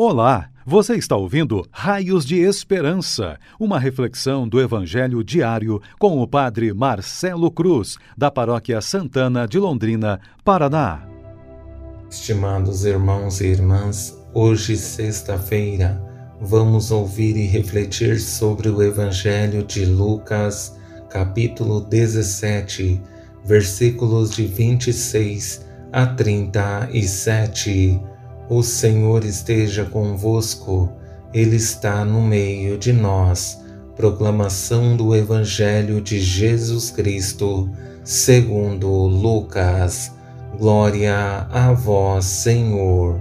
Olá, você está ouvindo Raios de Esperança, uma reflexão do Evangelho diário com o Padre Marcelo Cruz, da Paróquia Santana de Londrina, Paraná. Estimados irmãos e irmãs, hoje, sexta-feira, vamos ouvir e refletir sobre o Evangelho de Lucas, capítulo 17, versículos de 26 a 37 o Senhor esteja convosco, Ele está no meio de nós. Proclamação do Evangelho de Jesus Cristo, segundo Lucas. Glória a vós, Senhor.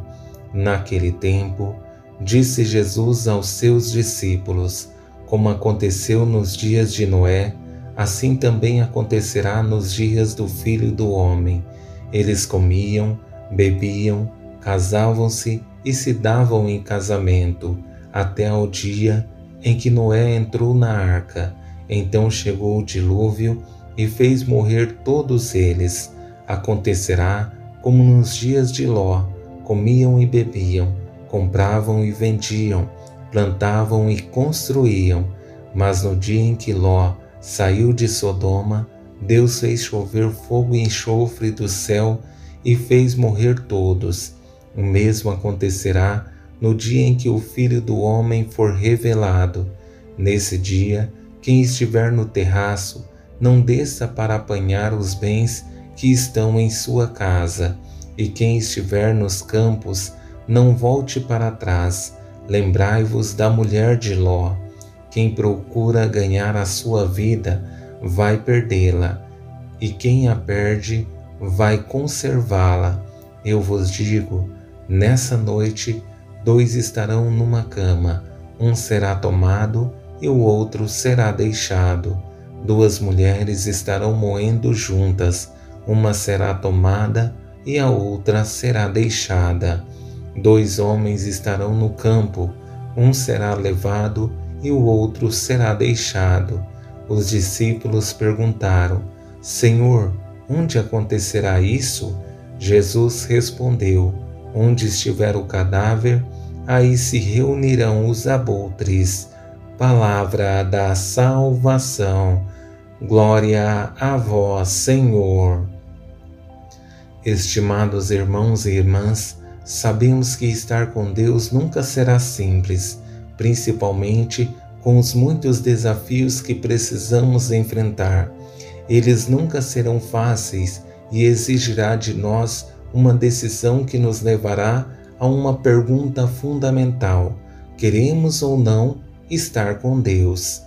Naquele tempo, disse Jesus aos seus discípulos: Como aconteceu nos dias de Noé, assim também acontecerá nos dias do Filho do Homem. Eles comiam, bebiam, casavam-se e se davam em casamento, até ao dia em que Noé entrou na arca. Então chegou o dilúvio e fez morrer todos eles. Acontecerá como nos dias de Ló: comiam e bebiam, compravam e vendiam, plantavam e construíam. Mas no dia em que Ló saiu de Sodoma, Deus fez chover fogo e enxofre do céu e fez morrer todos. O mesmo acontecerá no dia em que o Filho do Homem for revelado. Nesse dia, quem estiver no terraço, não desça para apanhar os bens que estão em sua casa, e quem estiver nos campos, não volte para trás. Lembrai-vos da mulher de Ló. Quem procura ganhar a sua vida, vai perdê-la, e quem a perde, vai conservá-la. Eu vos digo, Nessa noite, dois estarão numa cama, um será tomado e o outro será deixado. Duas mulheres estarão moendo juntas, uma será tomada e a outra será deixada. Dois homens estarão no campo, um será levado e o outro será deixado. Os discípulos perguntaram: Senhor, onde acontecerá isso? Jesus respondeu: Onde estiver o cadáver, aí se reunirão os abutres. Palavra da salvação. Glória a vós, Senhor. Estimados irmãos e irmãs, sabemos que estar com Deus nunca será simples, principalmente com os muitos desafios que precisamos enfrentar. Eles nunca serão fáceis e exigirá de nós uma decisão que nos levará a uma pergunta fundamental: queremos ou não estar com Deus?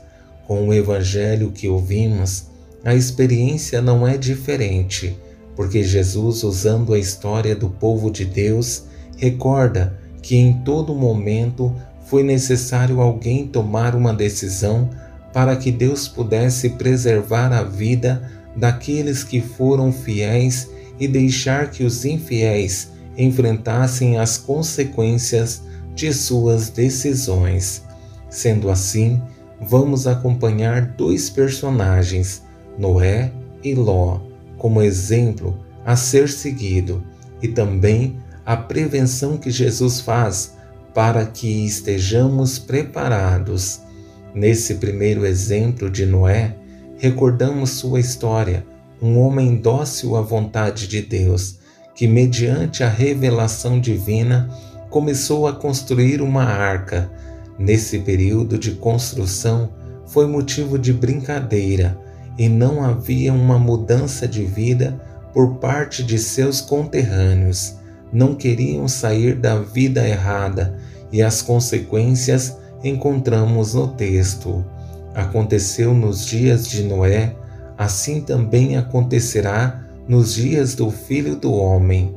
Com o evangelho que ouvimos, a experiência não é diferente, porque Jesus, usando a história do povo de Deus, recorda que em todo momento foi necessário alguém tomar uma decisão para que Deus pudesse preservar a vida daqueles que foram fiéis e deixar que os infiéis enfrentassem as consequências de suas decisões. Sendo assim, vamos acompanhar dois personagens, Noé e Ló, como exemplo a ser seguido e também a prevenção que Jesus faz para que estejamos preparados. Nesse primeiro exemplo de Noé, recordamos sua história um homem dócil à vontade de Deus, que, mediante a revelação divina, começou a construir uma arca. Nesse período de construção, foi motivo de brincadeira e não havia uma mudança de vida por parte de seus conterrâneos. Não queriam sair da vida errada e as consequências encontramos no texto. Aconteceu nos dias de Noé assim também acontecerá nos dias do Filho do Homem.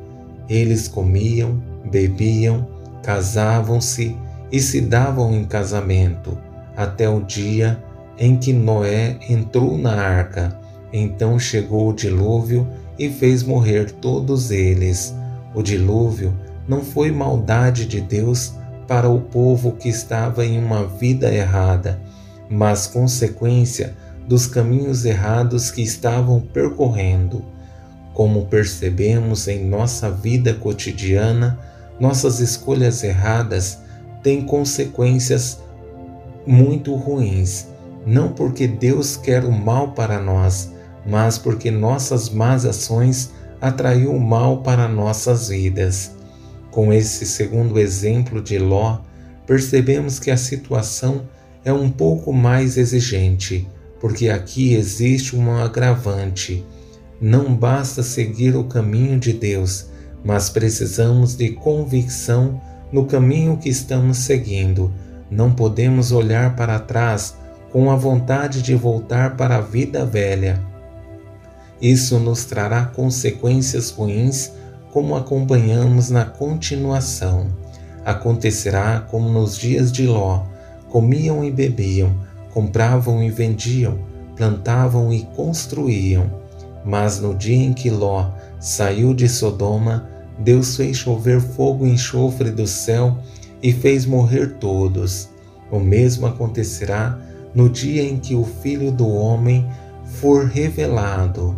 Eles comiam, bebiam, casavam-se e se davam em casamento, até o dia em que Noé entrou na arca. Então chegou o dilúvio e fez morrer todos eles. O dilúvio não foi maldade de Deus para o povo que estava em uma vida errada, mas consequência dos caminhos errados que estavam percorrendo. Como percebemos em nossa vida cotidiana, nossas escolhas erradas tem consequências muito ruins, não porque Deus quer o mal para nós, mas porque nossas más ações atraiu o mal para nossas vidas. Com esse segundo exemplo de Ló, percebemos que a situação é um pouco mais exigente, porque aqui existe um agravante. Não basta seguir o caminho de Deus, mas precisamos de convicção no caminho que estamos seguindo. Não podemos olhar para trás com a vontade de voltar para a vida velha. Isso nos trará consequências ruins, como acompanhamos na continuação. Acontecerá como nos dias de Ló: comiam e bebiam, compravam e vendiam, plantavam e construíam. Mas no dia em que Ló saiu de Sodoma, Deus fez chover fogo e enxofre do céu e fez morrer todos. O mesmo acontecerá no dia em que o Filho do Homem for revelado.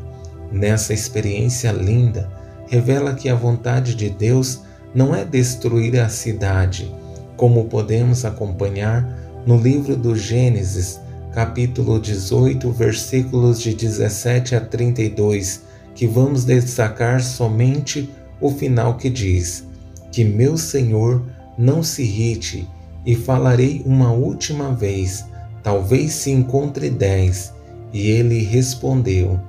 Nessa experiência linda, revela que a vontade de Deus não é destruir a cidade, como podemos acompanhar no livro do Gênesis, capítulo 18, versículos de 17 a 32, que vamos destacar somente o final que diz: Que meu Senhor não se irrite, e falarei uma última vez, talvez se encontre dez. E ele respondeu: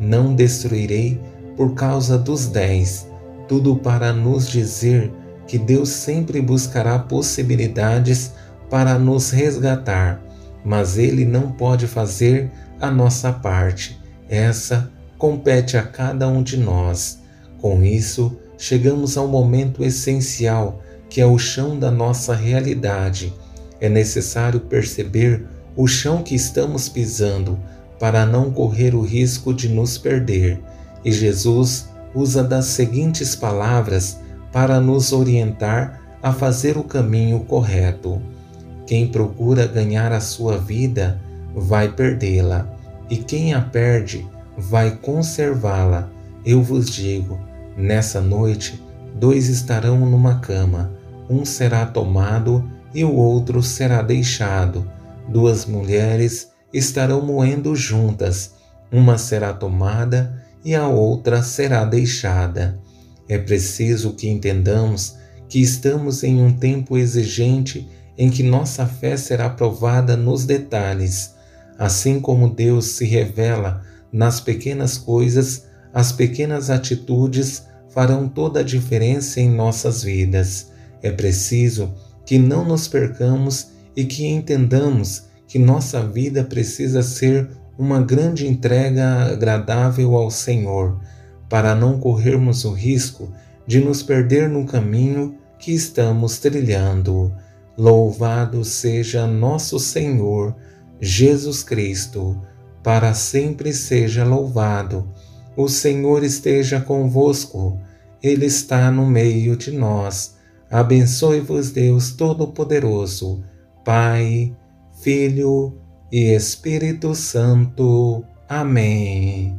Não destruirei por causa dos dez, tudo para nos dizer que Deus sempre buscará possibilidades para nos resgatar, mas Ele não pode fazer a nossa parte. Essa compete a cada um de nós. Com isso, chegamos ao momento essencial, que é o chão da nossa realidade. É necessário perceber o chão que estamos pisando para não correr o risco de nos perder. E Jesus usa das seguintes palavras para nos orientar a fazer o caminho correto. Quem procura ganhar a sua vida vai perdê-la, e quem a perde vai conservá-la. Eu vos digo: nessa noite, dois estarão numa cama, um será tomado e o outro será deixado. Duas mulheres estarão moendo juntas, uma será tomada e a outra será deixada. É preciso que entendamos que estamos em um tempo exigente em que nossa fé será provada nos detalhes. Assim como Deus se revela nas pequenas coisas, as pequenas atitudes farão toda a diferença em nossas vidas. É preciso que não nos percamos e que entendamos que nossa vida precisa ser uma grande entrega agradável ao Senhor, para não corrermos o risco de nos perder no caminho que estamos trilhando. Louvado seja nosso Senhor Jesus Cristo para sempre seja louvado. O Senhor esteja convosco, Ele está no meio de nós. Abençoe-vos, Deus Todo-Poderoso, Pai, Filho e Espírito Santo. Amém.